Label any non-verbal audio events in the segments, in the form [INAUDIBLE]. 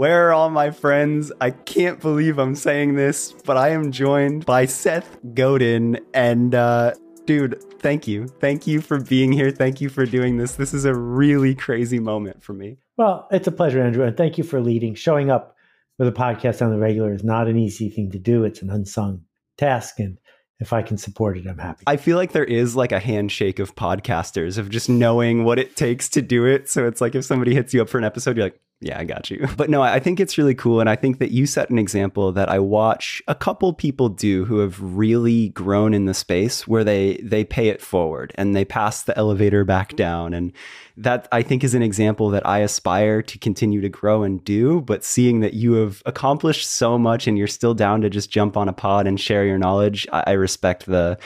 Where are all my friends? I can't believe I'm saying this, but I am joined by Seth Godin. And, uh, dude, thank you. Thank you for being here. Thank you for doing this. This is a really crazy moment for me. Well, it's a pleasure, Andrew. And thank you for leading. Showing up with a podcast on the regular is not an easy thing to do, it's an unsung task. And if I can support it, I'm happy. I feel like there is like a handshake of podcasters of just knowing what it takes to do it. So it's like if somebody hits you up for an episode, you're like, yeah, I got you. [LAUGHS] But no, I think it's really cool. And I think that you set an example that I watch a couple people do who have really grown in the space where they they pay it forward and they pass the elevator back mm-hmm. down. And that I think is an example that I aspire to continue to grow and do. But seeing that you have accomplished so much and you're still down to just jump on a pod and share your knowledge, I, I respect the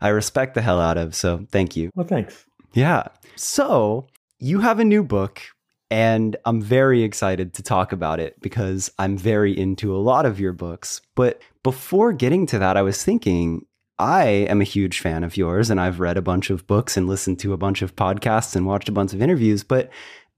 I respect the hell out of. So thank you. Well, thanks. Yeah. So you have a new book and I'm very excited to talk about it because I'm very into a lot of your books. But before getting to that, I was thinking I am a huge fan of yours and I've read a bunch of books and listened to a bunch of podcasts and watched a bunch of interviews. But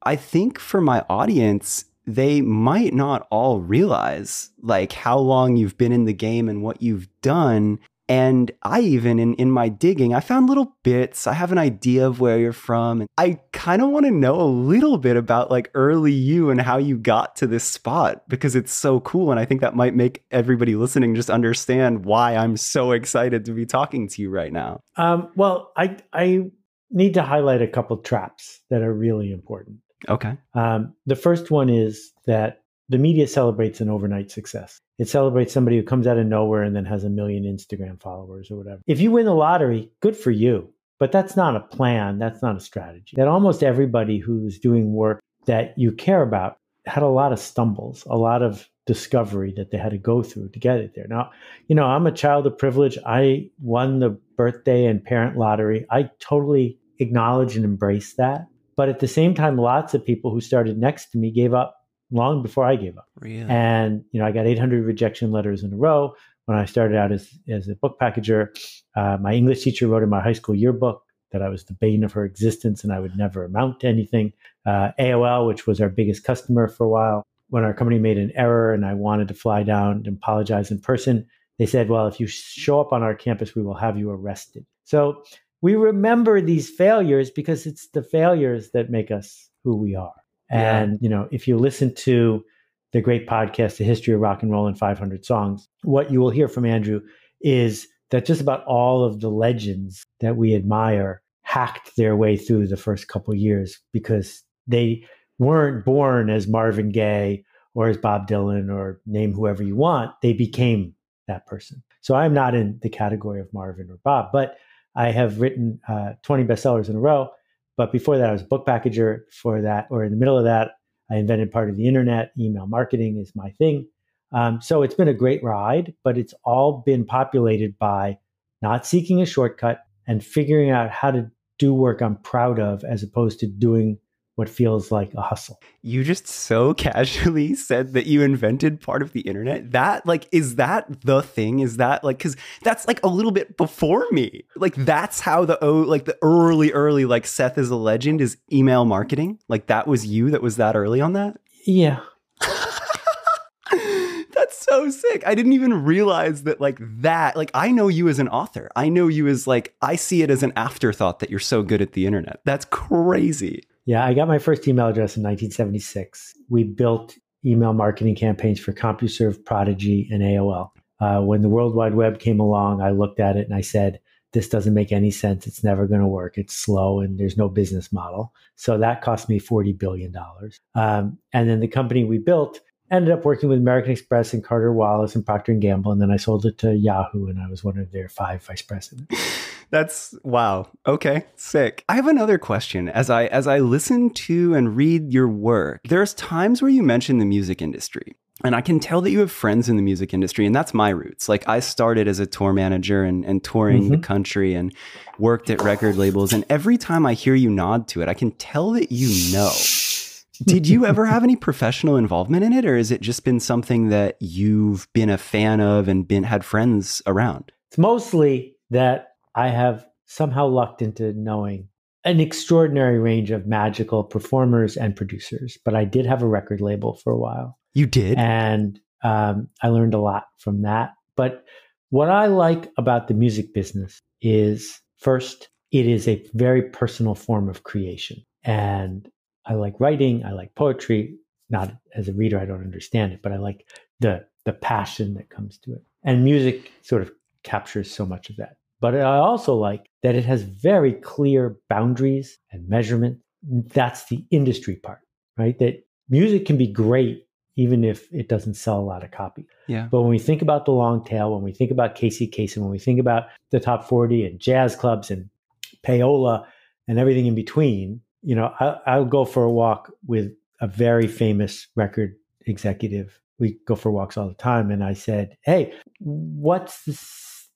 I think for my audience, they might not all realize like how long you've been in the game and what you've done and I even in, in my digging, I found little bits. I have an idea of where you're from. And I kind of want to know a little bit about like early you and how you got to this spot because it's so cool. And I think that might make everybody listening just understand why I'm so excited to be talking to you right now. Um, well, I I need to highlight a couple traps that are really important. Okay. Um, the first one is that the media celebrates an overnight success. It celebrates somebody who comes out of nowhere and then has a million Instagram followers or whatever. If you win the lottery, good for you. But that's not a plan. That's not a strategy. That almost everybody who's doing work that you care about had a lot of stumbles, a lot of discovery that they had to go through to get it there. Now, you know, I'm a child of privilege. I won the birthday and parent lottery. I totally acknowledge and embrace that. But at the same time, lots of people who started next to me gave up long before I gave up. Really? And you know, I got 800 rejection letters in a row when I started out as as a book packager. Uh, my English teacher wrote in my high school yearbook that I was the bane of her existence and I would never amount to anything. Uh, AOL, which was our biggest customer for a while, when our company made an error and I wanted to fly down and apologize in person, they said, "Well, if you show up on our campus, we will have you arrested." So we remember these failures because it's the failures that make us who we are. And, yeah. you know, if you listen to the great podcast, The History of Rock and Roll in 500 Songs, what you will hear from Andrew is that just about all of the legends that we admire hacked their way through the first couple years because they weren't born as Marvin Gaye or as Bob Dylan or name whoever you want. They became that person. So I'm not in the category of Marvin or Bob, but I have written uh, 20 bestsellers in a row. But before that, I was a book packager. For that, or in the middle of that, I invented part of the internet. Email marketing is my thing. Um, so it's been a great ride, but it's all been populated by not seeking a shortcut and figuring out how to do work I'm proud of as opposed to doing what feels like a hustle. You just so [LAUGHS] casually said that you invented part of the internet. That like is that the thing? Is that like cuz that's like a little bit before me. Like that's how the oh like the early early like Seth is a legend is email marketing. Like that was you that was that early on that? Yeah. [LAUGHS] That's so sick. I didn't even realize that like that. Like I know you as an author. I know you as like I see it as an afterthought that you're so good at the internet. That's crazy. Yeah, I got my first email address in 1976. We built email marketing campaigns for CompuServe, Prodigy, and AOL. Uh, when the World Wide Web came along, I looked at it and I said, this doesn't make any sense. It's never going to work. It's slow and there's no business model. So that cost me $40 billion. Um, and then the company we built ended up working with American Express and Carter Wallace and Procter and Gamble. And then I sold it to Yahoo and I was one of their five vice presidents. [LAUGHS] That's wow. Okay, sick. I have another question. As I as I listen to and read your work, there's times where you mention the music industry. And I can tell that you have friends in the music industry, and that's my roots. Like I started as a tour manager and, and touring mm-hmm. the country and worked at record labels. And every time I hear you nod to it, I can tell that you know. Did you ever have any professional involvement in it, or has it just been something that you've been a fan of and been had friends around? It's mostly that I have somehow lucked into knowing an extraordinary range of magical performers and producers, but I did have a record label for a while. You did? And um, I learned a lot from that. But what I like about the music business is first, it is a very personal form of creation. And I like writing, I like poetry. Not as a reader, I don't understand it, but I like the the passion that comes to it. And music sort of captures so much of that. But I also like that it has very clear boundaries and measurement. That's the industry part, right? That music can be great even if it doesn't sell a lot of copy. Yeah. But when we think about the long tail, when we think about Casey Kasem, when we think about the top 40 and jazz clubs and payola and everything in between, you know, I, I'll go for a walk with a very famous record executive. We go for walks all the time. And I said, Hey, what's the,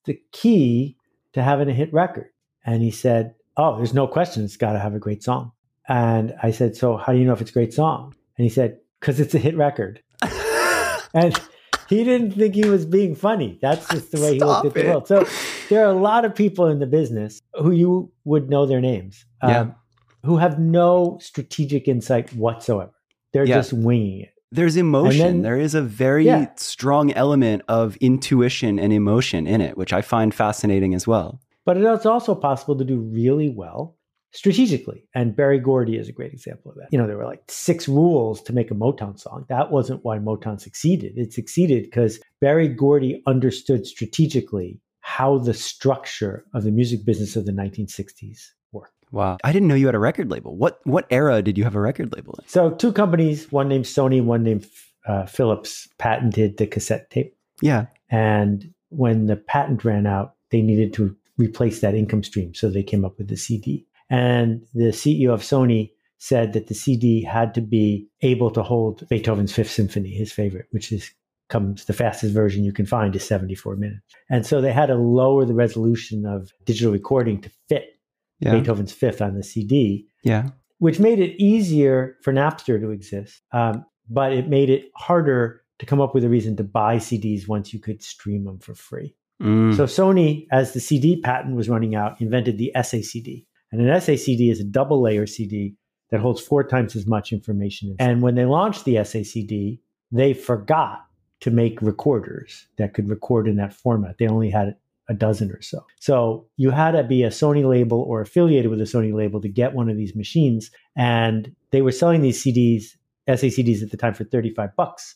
the key to having a hit record? And he said, Oh, there's no question. It's got to have a great song. And I said, So how do you know if it's a great song? And he said, Because it's a hit record. [LAUGHS] and he didn't think he was being funny. That's just the way Stop he looked at it. the world. So there are a lot of people in the business who you would know their names, um, Yeah. Who have no strategic insight whatsoever. They're Yeah. just winging it. There's emotion. then- there is a very Yeah. strong element of intuition and emotion in it, which I find fascinating as well. But it's also possible to do really well strategically. And Berry Gordy is a great example of that. You know, there were like six rules to make a Motown song. That wasn't why Motown succeeded. It succeeded because Berry Gordy understood strategically how the structure of the music business of the 1960s worked. Wow. I didn't know you had a record label. What what era did you have a record label in? So, two companies, one named Sony, one named uh, Philips, patented the cassette tape. Yeah. And when the patent ran out, they needed to replace that income stream. So they came up with the CD. And the CEO of Sony said that the CD had to be able to hold Beethoven's Fifth Symphony, his favorite, which is comes the fastest version you can find is 74 minutes. And so they had to lower the resolution of digital recording to fit Yeah. Beethoven's Fifth on the CD Yeah. which made it easier for Napster to exist, um, but it made it harder to come up with a reason to buy CDs once you could stream them for free. Mm. So Sony, as the CD patent was running out, invented the SACD. And an SACD is a double layer CD that holds four times as much information. And when they launched the SACD, they forgot to make recorders that could record in that format. They only had a dozen or so. So you had to be a Sony label or affiliated with a Sony label to get one of these machines. And they were selling these CDs, SACDs at the time for 35 bucks.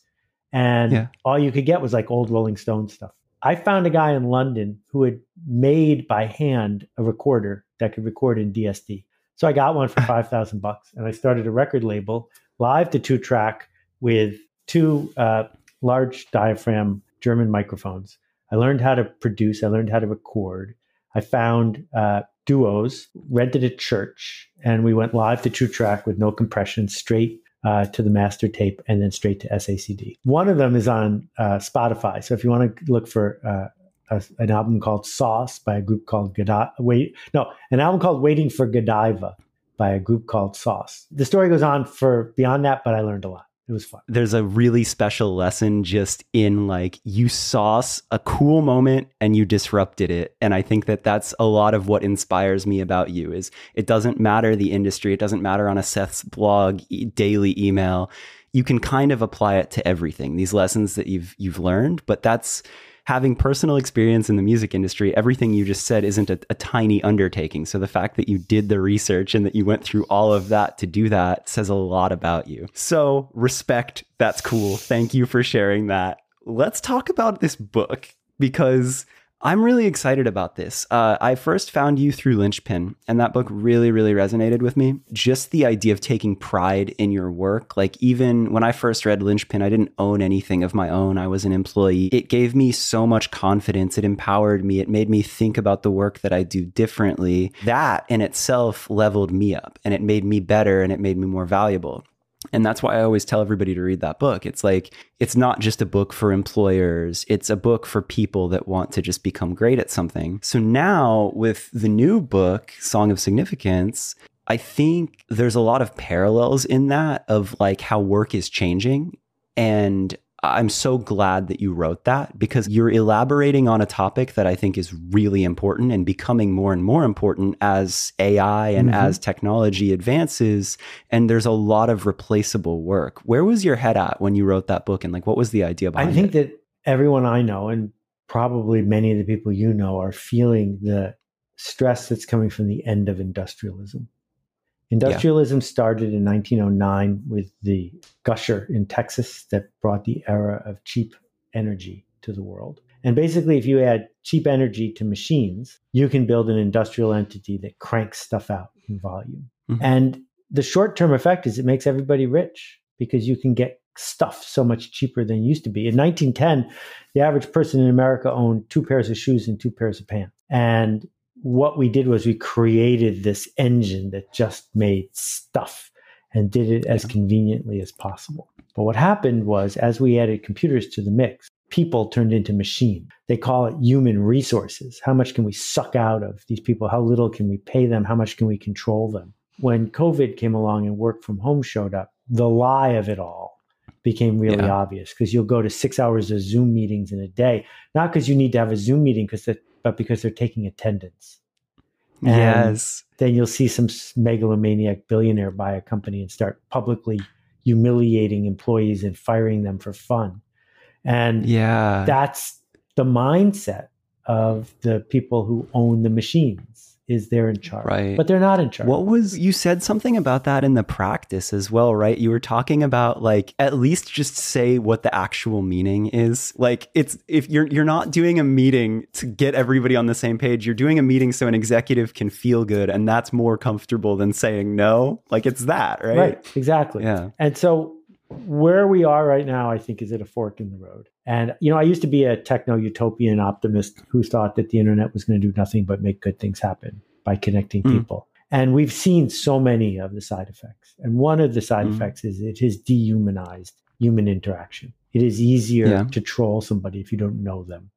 And Yeah. all you could get was like old Rolling Stone stuff. I found a guy in London who had made by hand a recorder that could record in DSD. So I got one for [LAUGHS] 5,000 bucks and I started a record label, live to two track with two uh, large diaphragm German microphones. I learned how to produce, I learned how to record. I found uh, duos, rented a church, and we went live to two track with no compression, straight uh, to the master tape, and then straight to SACD. One of them is on uh, Spotify. So if you want to look for uh, a, an album called Sauce by a group called Godiva, wait, no, an album called Waiting for Godiva by a group called Sauce. The story goes on for beyond that, but I learned a lot. It was fun. There's a really special lesson just in like you saw a cool moment and you disrupted it. And I think that that's a lot of what inspires me about you is it doesn't matter the industry. It doesn't matter on a Seth's blog, e- daily email. You can kind of apply it to everything. These lessons that you've you've learned, but that's having personal experience in the music industry, everything you just said isn't a, a, tiny undertaking. So the fact that you did the research and that you went through all of that to do that says a lot about you. So respect. That's cool. Thank you for sharing that. Let's talk about this book because I'm really excited about this. Uh, I first found you through Linchpin, and that book really, really resonated with me. Just the idea of taking pride in your work. Like, even when I first read Linchpin, I didn't own anything of my own. I was an employee. It gave me so much confidence. It empowered me. It made me think about the work that I do differently. That in itself leveled me up, and it made me better, and it made me more valuable. And that's why I always tell everybody to read that book. It's like, it's not just a book for employers, it's a book for people that want to just become great at something. So now, with the new book, Song of Significance, I think there's a lot of parallels in that of like how work is changing. And I'm so glad that you wrote that because you're elaborating on a topic that I think is really important and becoming more and more important as AI and mm-hmm. as technology advances. And there's a lot of replaceable work. Where was your head at when you wrote that book? And like, what was the idea behind it? I think it? that everyone I know, and probably many of the people you know, are feeling the stress that's coming from the end of industrialism. Industrialism yeah. started in 1909 with the gusher in Texas that brought the era of cheap energy to the world. And basically, if you add cheap energy to machines, you can build an industrial entity that cranks stuff out in volume. Mm-hmm. And the short term effect is it makes everybody rich because you can get stuff so much cheaper than it used to be. In 1910, the average person in America owned two pairs of shoes and two pairs of pants. And what we did was we created this engine that just made stuff and did it as conveniently as possible. But what happened was, as we added computers to the mix, people turned into machine. They call it human resources. How much can we suck out of these people? How little can we pay them? How much can we control them? When COVID came along and work from home showed up, the lie of it all became really yeah. obvious because you'll go to six hours of Zoom meetings in a day, not because you need to have a Zoom meeting, because but because they're taking attendance. And yes. Then you'll see some megalomaniac billionaire buy a company and start publicly humiliating employees and firing them for fun. And yeah, that's the mindset of the people who own the machines is they're in charge. Right. But they're not in charge. What was you said something about that in the practice as well, right? You were talking about like at least just say what the actual meaning is. Like it's if you're you're not doing a meeting to get everybody on the same page, you're doing a meeting so an executive can feel good and that's more comfortable than saying no. Like it's that, right? Right. Exactly. Yeah. And so where we are right now, I think, is at a fork in the road. And, you know, I used to be a techno utopian optimist who thought that the internet was going to do nothing but make good things happen by connecting mm. people. And we've seen so many of the side effects. And one of the side mm. effects is it has dehumanized human interaction. It is easier yeah. to troll somebody if you don't know them.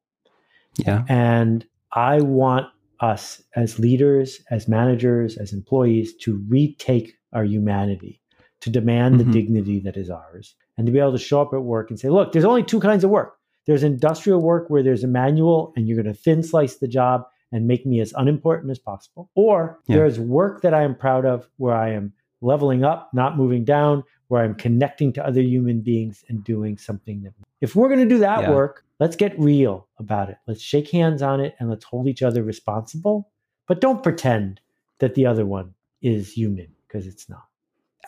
Yeah. And I want us as leaders, as managers, as employees to retake our humanity to demand mm-hmm. the dignity that is ours and to be able to show up at work and say, look, there's only two kinds of work. There's industrial work where there's a manual and you're going to thin slice the job and make me as unimportant as possible. Or yeah. there's work that I am proud of where I am leveling up, not moving down, where I'm connecting to other human beings and doing something that if we're going to do that yeah. work, let's get real about it. Let's shake hands on it and let's hold each other responsible. But don't pretend that the other one is human because it's not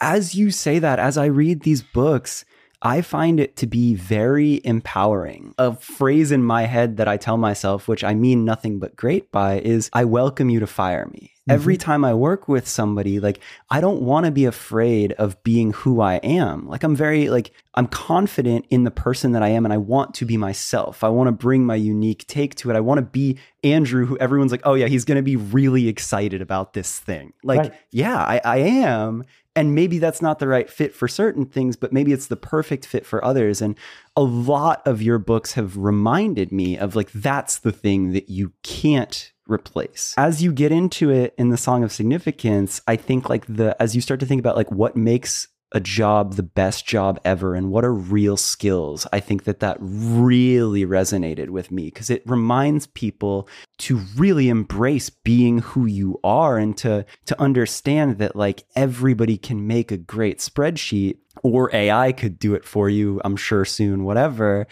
as you say that, as I read these books, I find it to be very empowering. A phrase in my head that I tell myself, which I mean nothing but great by, is I welcome you to fire me. Mm-hmm. Every time I work with somebody, like I don't want to be afraid of being who I am. Like I'm very like I'm confident in the person that I am and I want to be myself. I want to bring my unique take to it. I want to be Andrew who everyone's like, "Oh yeah, he's going to be really excited about this thing." Like, right. yeah, I, I am and maybe that's not the right fit for certain things but maybe it's the perfect fit for others. And a lot of your books have reminded me of like that's the thing that you can't replace. As you get into it in the song of significance i think like the as you start to think about like what makes a job the best job ever and what are real skills i think that that really resonated with me because it reminds people to really embrace being who you are and to to understand that like everybody can make a great spreadsheet or ai could do it for you i'm sure soon whatever.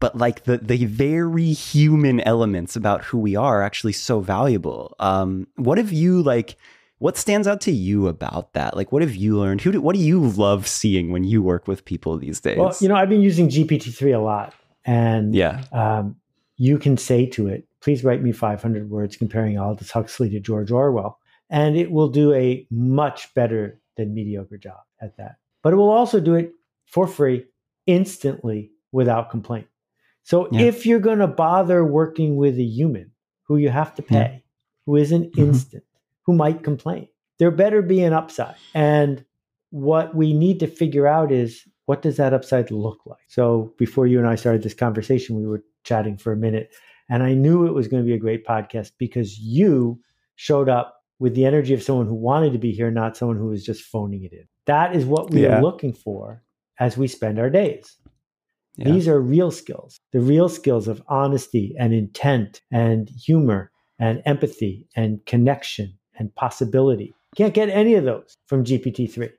But like the the very human elements about who we are are actually so valuable. Um what have you like what stands out to you about that? Like, what have you learned? Who do, what do you love seeing when you work with people these days? Well, you know, I've been using GPT-3 a lot. And yeah. Um, you can say to it, please write me 500 words comparing Aldous Huxley to George Orwell. And it will do a much better than mediocre job at that. But it will also do it for free, instantly, without complaint. So yeah. if you're going to bother working with a human who you have to pay, yeah. who isn't mm-hmm. instant, who might complain. There better be an upside. And what we need to figure out is what does that upside look like? So before you and I started this conversation, we were chatting for a minute, and I knew it was going to be a great podcast because you showed up with the energy of someone who wanted to be here, not someone who was just phoning it in. That is what we yeah. are looking for as we spend our days. Yeah. These are real skills, the real skills of honesty and intent and humor and empathy and connection and possibility. Can't get any of those from GPT 3.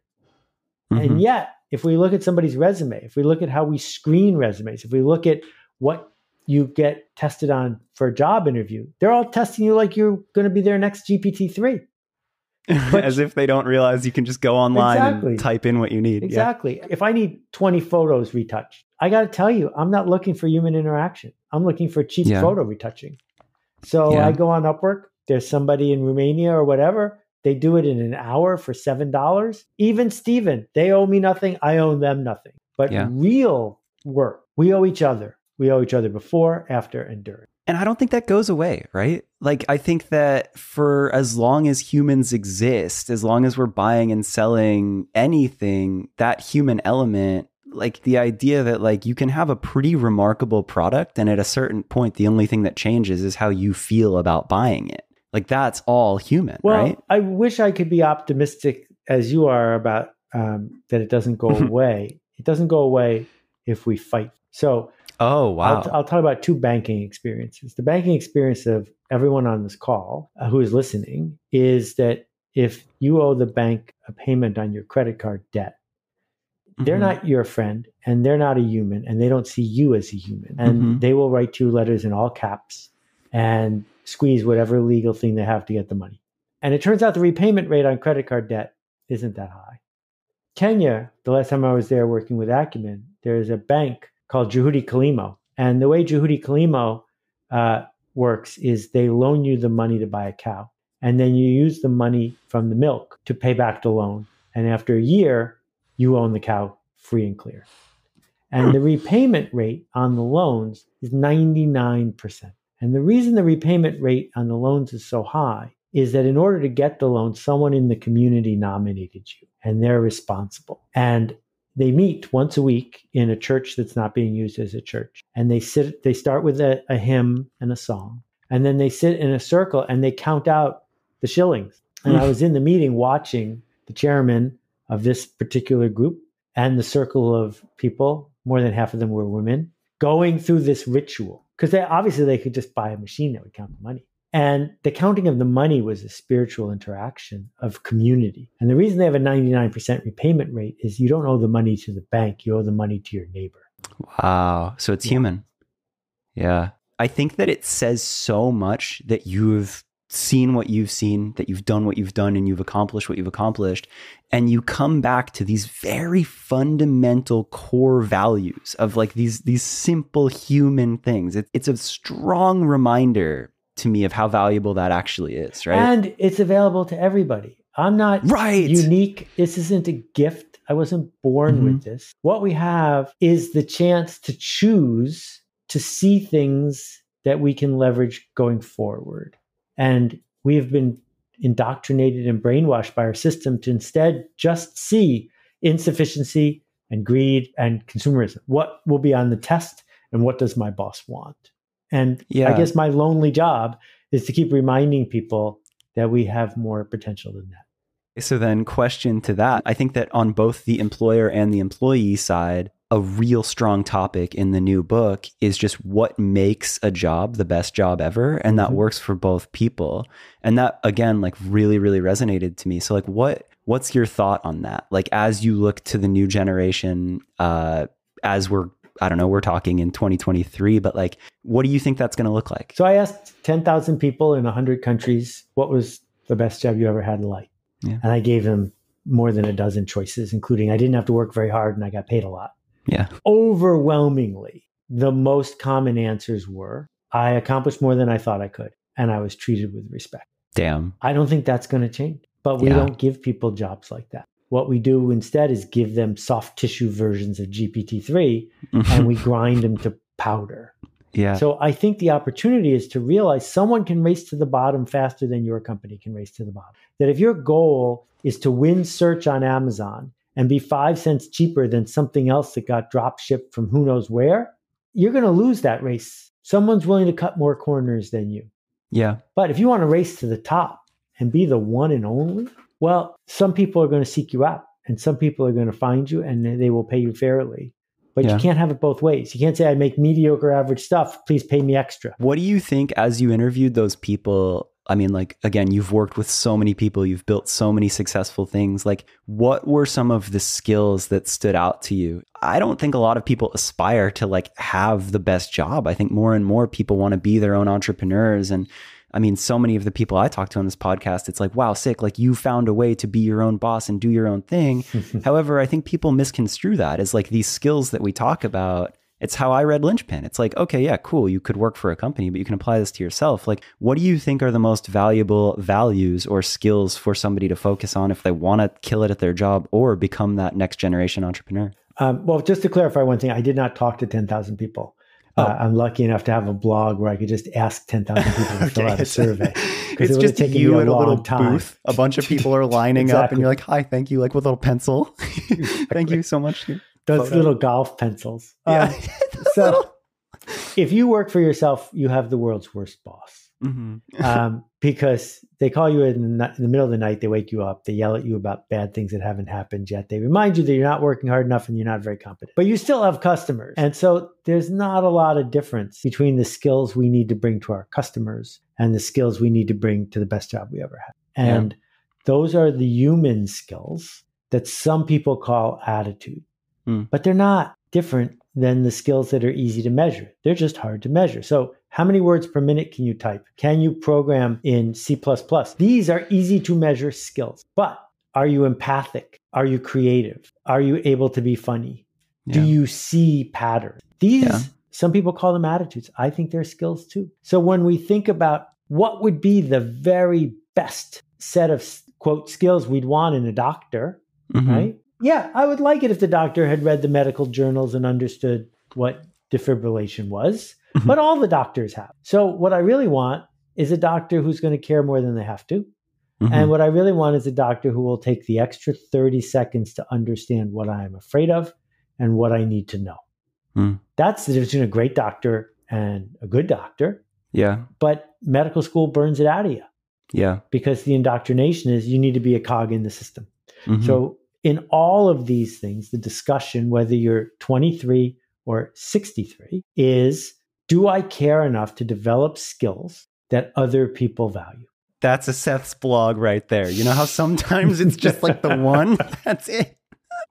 Mhm. And yet, if we look at somebody's resume, if we look at how we screen resumes, if we look at what you get tested on for a job interview, they're all testing you like you're going to be their next GPT 3. but- [LAUGHS] As if they don't realize you can just go online Exactly. and type in what you need. Yeah. Exactly. If I need 20 photos retouched, I got to tell you, I'm not looking for human interaction. I'm looking for cheap Yeah. photo retouching. So Yeah. I go on Upwork. There's somebody in Romania or whatever. They do it in an hour for $7. Even Steven, they owe me nothing. I owe them nothing. But Yeah. real work, we owe each other. We owe each other before, after, and during. And I don't think that goes away, right? Like, I think that for as long as humans exist, as long as we're buying and selling anything, that human element, like the idea that like you can have a pretty remarkable product and at a certain point the only thing that changes is how you feel about buying it. Like that's all human, Well, right? I wish I could be optimistic as you are about um, that it doesn't go [LAUGHS] away. It doesn't go away if we fight. So Oh, wow. I'll, I'll talk about two banking experiences. The banking experience of everyone on this call uh, who is listening is that if you owe the bank a payment on your credit card debt, they're Mhm. not your friend and they're not a human and they don't see you as a human. And Mhm. they will write you letters in all caps and squeeze whatever legal thing they have to get the money. And it turns out the repayment rate on credit card debt isn't that high. Kenya, the last time I was there working with Acumen, there's a bank called Juhudi Kilimo. And the way Juhudi Kilimo uh, works is they loan you the money to buy a cow. And then you use the money from the milk to pay back the loan. And after a year, you own the cow free and clear. And the repayment rate on the loans is 99%. And the reason the repayment rate on the loans is so high is that in order to get the loan, someone in the community nominated you and they're responsible. And they meet once a week in a church that's not being used as a church. And they sit, they start with a, a hymn and a song. And then they sit in a circle and they count out the shillings. And I was in the meeting watching the chairman of this particular group and the circle of people, more than half of them were women, going through this ritual. Because they obviously they could just buy a machine that would count the money. And the counting of the money was a spiritual interaction of community. And the reason they have a 99% repayment rate is you don't owe the money to the bank, you owe the money to your neighbor. Wow. So it's Yeah. human. Yeah. I think that it says so much that you've seen what you've seen, that you've done what you've done, and you've accomplished what you've accomplished. And you come back to these very fundamental core values of like these these simple human things. It, it's a strong reminder to me of how valuable that actually is, right? And it's available to everybody. I'm not right. unique. This isn't a gift. I wasn't born Mm-hmm. with this. What we have is the chance to choose to see things that we can leverage going forward. And we have been indoctrinated and brainwashed by our system to instead just see insufficiency and greed and consumerism. What will be on the test and what does my boss want? And Yeah. I guess my lonely job is to keep reminding people that we have more potential than that. So then question to that. I think that on both the employer and the employee side, a real strong topic in the new book is just what makes a job the best job ever and that Mhm. works for both people. And that again like really really resonated to me. So like what what's your thought on that? Like as you look to the new generation uh as we're I don't know, we're talking in 2023, but like what do you think that's going to look like? So I asked 10,000 people in 100 countries, what was the best job you ever had in life? Yeah. And I gave them more than a dozen choices, including I didn't have to work very hard and I got paid a lot. Yeah. Overwhelmingly, the most common answers were I accomplished more than I thought I could, and I was treated with respect. Damn. I don't think that's going to change, but we Yeah. don't give people jobs like that. What we do instead is give them soft tissue versions of GPT-3 mm-hmm. and we grind them to powder. yeah. So I think the opportunity is to realize someone can race to the bottom faster than your company can race to the bottom. That if your goal is to win search on Amazon and be five cents cheaper than something else that got drop shipped from who knows where, you're going to lose that race. Someone's willing to cut more corners than you. yeah. But if you want to race to the top and be the one and only, well, some people are going to seek you out and some people are going to find you and they will pay you fairly but Yeah. you can't have it both ways. You can't say I make mediocre average stuff. Please pay me extra. What do you think as you interviewed those people? I mean, like, again, you've worked with so many people, you've built so many successful things. Like, what were some of the skills that stood out to you? I don't think a lot of people aspire to like have the best job. I think more and more people want to be their own entrepreneurs. And I mean, so many of the people I talk to on this podcast, it's like, wow, sick. Like, you found a way to be your own boss and do your own thing. [LAUGHS] However, I think people misconstrue that as like these skills that we talk about. It's how I read Linchpin. It's like, okay, yeah, cool. You could work for a company, but you can apply this to yourself. Like, what do you think are the most valuable values or skills for somebody to focus on if they want to kill it at their job or become that next generation entrepreneur? Um, well, just to clarify one thing, I did not talk to 10,000 people. Oh. Uh, I'm lucky enough to have a blog where I could just ask 10,000 [LAUGHS] people to fill out a survey. It's it just you a at a little time. booth. A bunch of people are lining up, and you're [LAUGHS] like, "Hi, thank you," like with a little pencil. [LAUGHS] thank you so much. Those photo. little golf pencils. Yeah. [LAUGHS] Um, so if you work for yourself, you have the world's worst boss. Mhm. um, because they call you in the, in the middle of the night, they wake you up, they yell at you about bad things that haven't happened yet. They remind you that you're not working hard enough and you're not very competent, but you still have customers. And so there's not a lot of difference between the skills we need to bring to our customers and the skills we need to bring to the best job we ever had. Yeah. And those are the human skills that some people call attitude, Hmm. but they're not different than the skills that are easy to measure. They're just hard to measure. So, how many words per minute can you type? Can you program in C? These are easy to measure skills. But are you empathic? Are you creative? Are you able to be funny? Do you see patterns? These, Yeah. some people call them attitudes. I think they're skills too. So, when we think about what would be the very best set of quote skills we'd want in a doctor, Mhm. right? Yeah, I would like it if the doctor had read the medical journals and understood what defibrillation was, Mhm. but all the doctors have. So, what I really want is a doctor who's going to care more than they have to. Mhm. And what I really want is a doctor who will take the extra 30 seconds to understand what I'm afraid of and what I need to know. Hmm. That's the difference between a great doctor and a good doctor. yeah, But medical school burns it out of you yeah. because the indoctrination is you need to be a cog in the system. Mhm. So, in all of these things, the discussion, whether you're 23 or 63, is do I care enough to develop skills that other people value? That's a Seth's blog right there. You know how sometimes it's just like the [LAUGHS] one? That's it.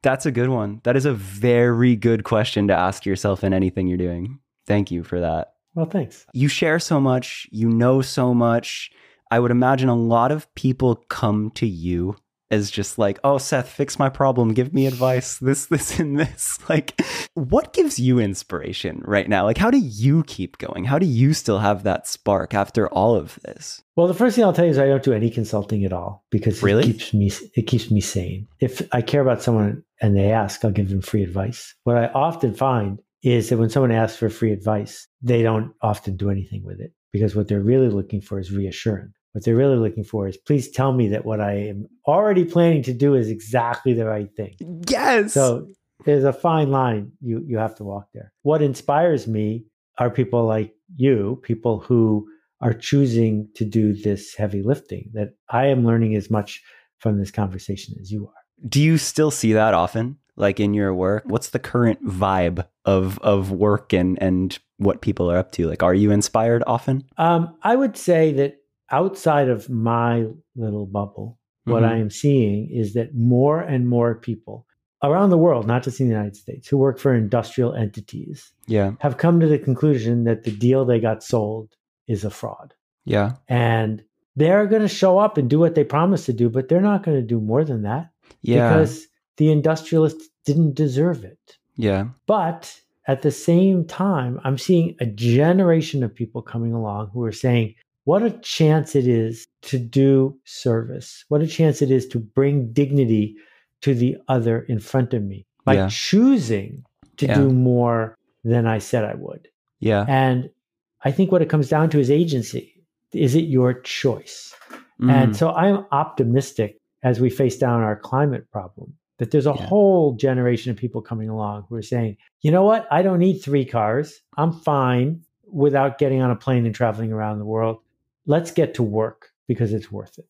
That's a good one. That is a very good question to ask yourself in anything you're doing. Thank you for that. Well, thanks. You share so much, you know so much. I would imagine a lot of people come to you as just like, oh, Seth, fix my problem. Give me advice. This, this, [LAUGHS] and this. Like, what gives you inspiration right now? Like, how do you keep going? How do you still have that spark after all of this? Well, the first thing I'll tell you is I don't do any consulting at all because Really? it keeps me it keeps me sane. If I care about someone and they ask, I'll give them free advice. What I often find is that when someone asks for free advice, they don't often do anything with it because what they're really looking for is reassurance. What they're really looking for is please tell me that what I am already planning to do is exactly the right thing. Yes. So there's a fine line you you have to walk there. What inspires me are people like you, people who are choosing to do this heavy lifting that I am learning as much from this conversation as you are. do you still see that often? Like in your work? What's the current vibe of of work and and what people are up to? Like are you inspired often? Um, I would say that outside of my little bubble, what Mhm. I am seeing is that more and more people around the world, not just in the United States, who work for industrial entities Yeah. have come to the conclusion that the deal they got sold is a fraud. Yeah. and they're going to show up and do what they promised to do, but they're not going to do more than that Yeah. because the industrialists didn't deserve it. yeah. But at the same time, I'm seeing a generation of people coming along who are saying, what a chance it is to do service. What a chance it is to bring dignity to the other in front of me by Yeah. choosing to Yeah. do more than I said I would. Yeah. And I think what it comes down to is agency. Is it your choice? And Mm. so I'm optimistic as we face down our climate problem that there's a Yeah. whole generation of people coming along who are saying, you know what? I don't need three cars. I'm fine without getting on a plane and traveling around the world. Let's get to work because it's worth it.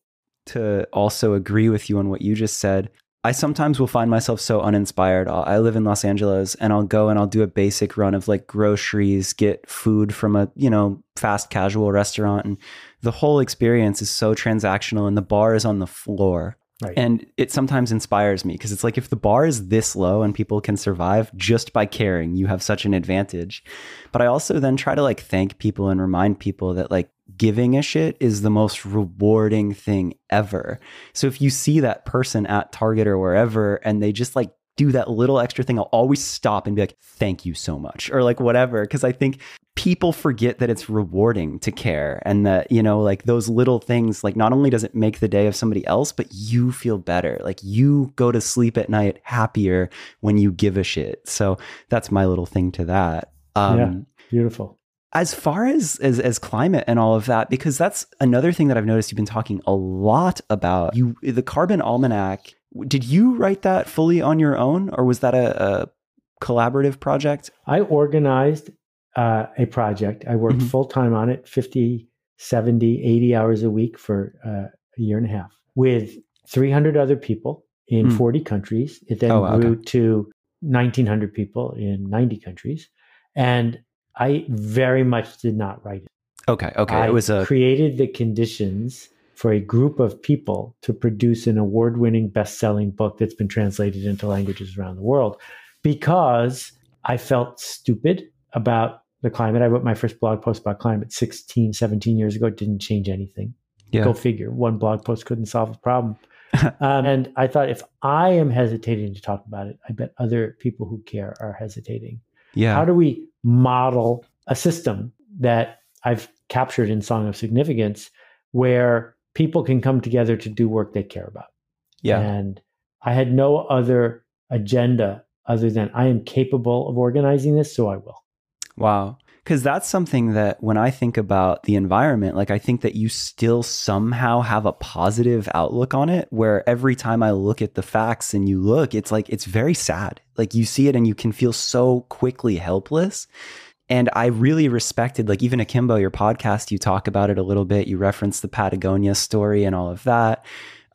to also agree with you on what you just said. I sometimes will find myself so uninspired. I'll, I live in Los Angeles and I'll go and I'll do a basic run of like groceries, get food from a, you know, fast casual restaurant. And the whole experience is so transactional and the bar is on the floor. Right. And it sometimes inspires me because it's like if the bar is this low and people can survive just by caring, you have such an advantage. But I also then try to like thank people and remind people that like giving a shit is the most rewarding thing ever. So if you see that person at Target or wherever and they just like do that little extra thing, I'll always stop and be like, thank you so much, or like whatever. Cause I think people forget that it's rewarding to care and that, you know, like those little things, like not only does it make the day of somebody else, but you feel better. Like you go to sleep at night happier when you give a shit. So that's my little thing to that. Um, yeah, beautiful. As far as, as as climate and all of that, because that's another thing that I've noticed you've been talking a lot about. You the Carbon Almanac did you write that fully on your own, or was that a, a collaborative project? I organized uh, a project. I worked mm-hmm. full time on it 50, 70, 80 hours a week for uh, a year and a half with 300 other people in mm. 40 countries. It then oh, grew okay. to 1,900 people in 90 countries. And I very much did not write it. Okay. Okay. I it was a created the conditions for a group of people to produce an award winning, best selling book that's been translated into languages around the world because I felt stupid about the climate. I wrote my first blog post about climate 16, 17 years ago. It didn't change anything. Yeah. Go figure. One blog post couldn't solve a problem. [LAUGHS] um, and I thought if I am hesitating to talk about it, I bet other people who care are hesitating. Yeah. How do we model a system that I've captured in Song of Significance where people can come together to do work they care about. Yeah. And I had no other agenda other than I am capable of organizing this, so I will. Wow. Because that's something that when I think about the environment, like I think that you still somehow have a positive outlook on it, where every time I look at the facts and you look, it's like, it's very sad. Like you see it and you can feel so quickly helpless. And I really respected, like, even Akimbo, your podcast, you talk about it a little bit. You reference the Patagonia story and all of that.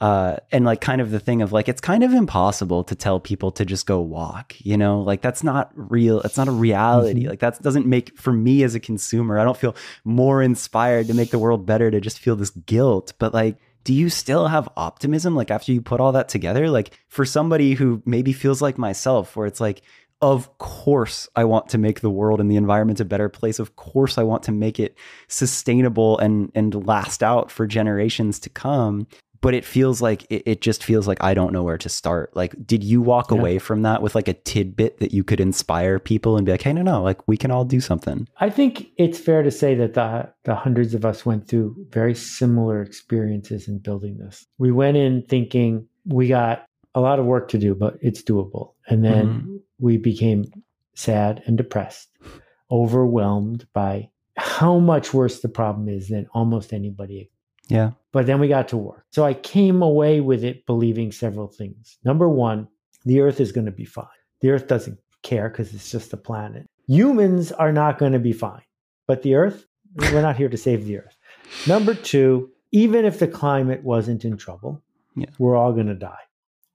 Uh, and like, kind of the thing of like, it's kind of impossible to tell people to just go walk, you know, like, that's not real. It's not a reality. Mm-hmm. Like, that doesn't make, for me as a consumer, I don't feel more inspired to make the world better to just feel this guilt. But like, do you still have optimism like after you put all that together like for somebody who maybe feels like myself where it's like of course I want to make the world and the environment a better place. Of course I want to make it sustainable and and last out for generations to come. But it feels like it, it just feels like I don't know where to start. Like, did you walk yeah. away from that with like a tidbit that you could inspire people and be like, hey, no, no, like we can all do something? I think it's fair to say that the the hundreds of us went through very similar experiences in building this. We went in thinking we got a lot of work to do, but it's doable. And then mm-hmm we became sad and depressed, overwhelmed by how much worse the problem is than almost anybody. Yeah. But then we got to work. So I came away with it believing several things. Number one, the earth is going to be fine. The earth doesn't care because it's just a planet. Humans are not going to be fine, but the earth, we're not here to save the earth. Number two, even if the climate wasn't in trouble, yeah. we're all going to die.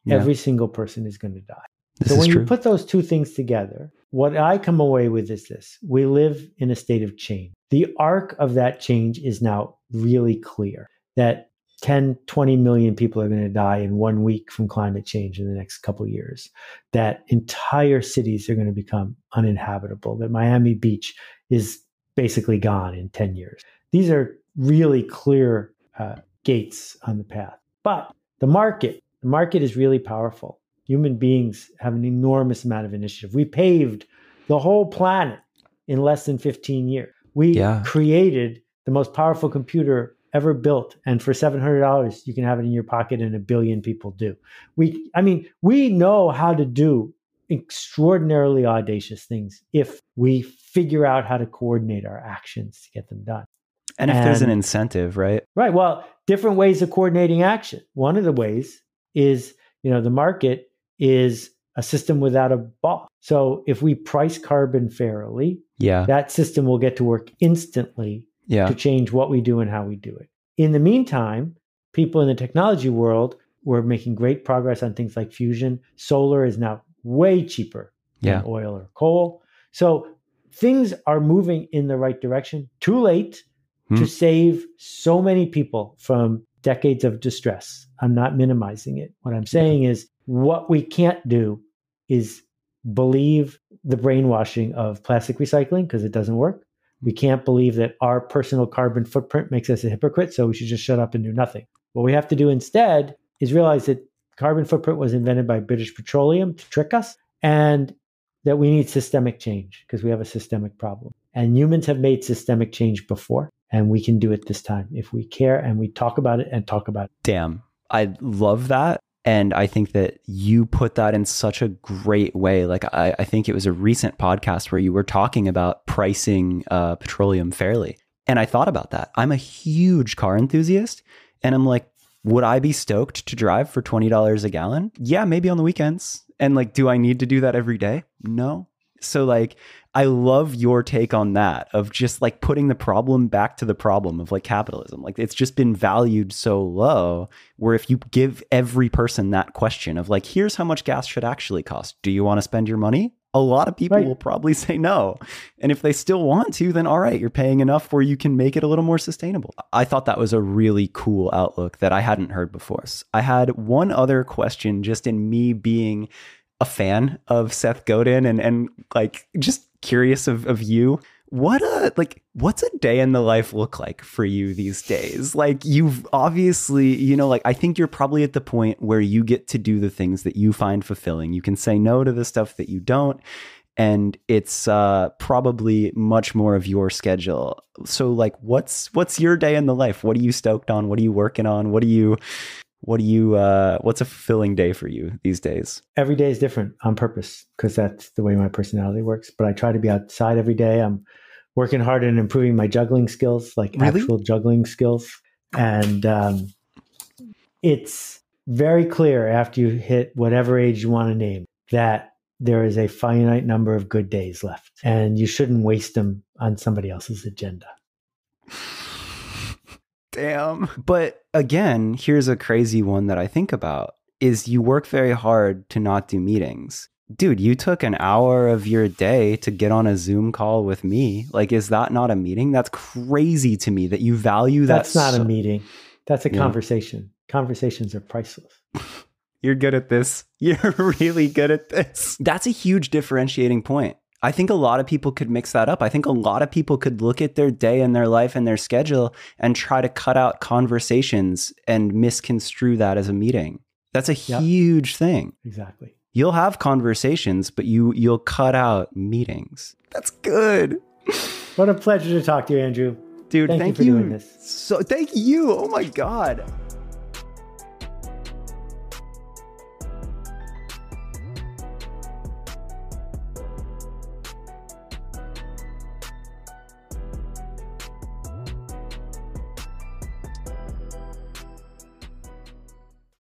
Yeah. Every single person is going to die. This so when true. you put those two things together, what I come away with is this we live in a state of change. The arc of that change is now really clear that 10, 20 million people are going to die in one week from climate change in the next couple years, that entire cities are going to become uninhabitable, that Miami Beach is basically gone in 10 years. These are really clear uh, gates on the path. But the market, the market is really powerful human beings have an enormous amount of initiative. We paved the whole planet in less than 15 years. We yeah. created the most powerful computer ever built and for $700 you can have it in your pocket and a billion people do. We I mean, we know how to do extraordinarily audacious things if we figure out how to coordinate our actions to get them done. And if and, there's an incentive, right? Right. Well, different ways of coordinating action. One of the ways is, you know, the market is a system without a boss. So if we price carbon fairly, yeah. that system will get to work instantly yeah. to change what we do and how we do it. In the meantime, people in the technology world we're making great progress on things like fusion. Solar is now way cheaper Yeah. than oil or coal. So things are moving in the right direction. Too late Hmm. to save so many people from decades of distress. I'm not minimizing it. What I'm saying is what we can't do is believe the brainwashing of plastic recycling because it doesn't work. We can't believe that our personal carbon footprint makes us a hypocrite, so we should just shut up and do nothing. What we have to do instead is realize that carbon footprint was invented by British Petroleum to trick us and that we need systemic change because we have a systemic problem. And humans have made systemic change before, and we can do it this time if we care and we talk about it and talk about it. Damn. I love that. And I think that you put that in such a great way. Like, I, I think it was a recent podcast where you were talking about pricing uh, petroleum fairly. And I thought about that. I'm a huge car enthusiast. And I'm like, would I be stoked to drive for $20 a gallon? Yeah, maybe on the weekends. And like, do I need to do that every day? No. So, like, I love your take on that of just like putting the problem back to the problem of like capitalism. Like, it's just been valued so low where if you give every person that question of like, here's how much gas should actually cost, do you want to spend your money? A lot of people Right. will probably [LAUGHS] say no. And if they still want to, then all right, you're paying enough where you can make it a little more sustainable. I thought that was a really cool outlook that I hadn't heard before. I had one other question just in me being a fan of Seth Godin and and like just curious of, of you. What a like what's a day in the life look like for you these days? Like you've obviously, you know, like I think you're probably at the point where you get to do the things that you find fulfilling. You can say no to the stuff that you don't and it's uh probably much more of your schedule. So like what's what's your day in the life? What are you stoked on? What are you working on? What are you what do you uh what's a fulfilling day for you these days? Every day is different on purpose because that's the way my personality works. But I try to be outside every day. I'm working hard and improving my juggling skills, like Really? actual juggling skills. And um, it's very clear after you hit whatever age you want to name that there is a finite number of good days left, and you shouldn't waste them on somebody else's agenda. Damn. But again, here's a crazy one that I think about is you work very hard to not do meetings. Dude, you took an hour of your day to get on a Zoom call with me. Like is that not a meeting? That's crazy to me that you value that That's not so- a meeting. That's a Yeah. conversation. Conversations are priceless. [LAUGHS] You're good at this. [LAUGHS] You're really good at this. That's a huge differentiating point. I think a lot of people could mix that up. I think a lot of people could look at their day and their life and their schedule and try to cut out conversations and misconstrue that as a meeting. That's a Yep. huge thing. Exactly. You'll have conversations, but you you'll cut out meetings. That's good. What a pleasure to talk to you, Andrew. Dude, Thank you thank, for doing this. So thank you. Oh my god.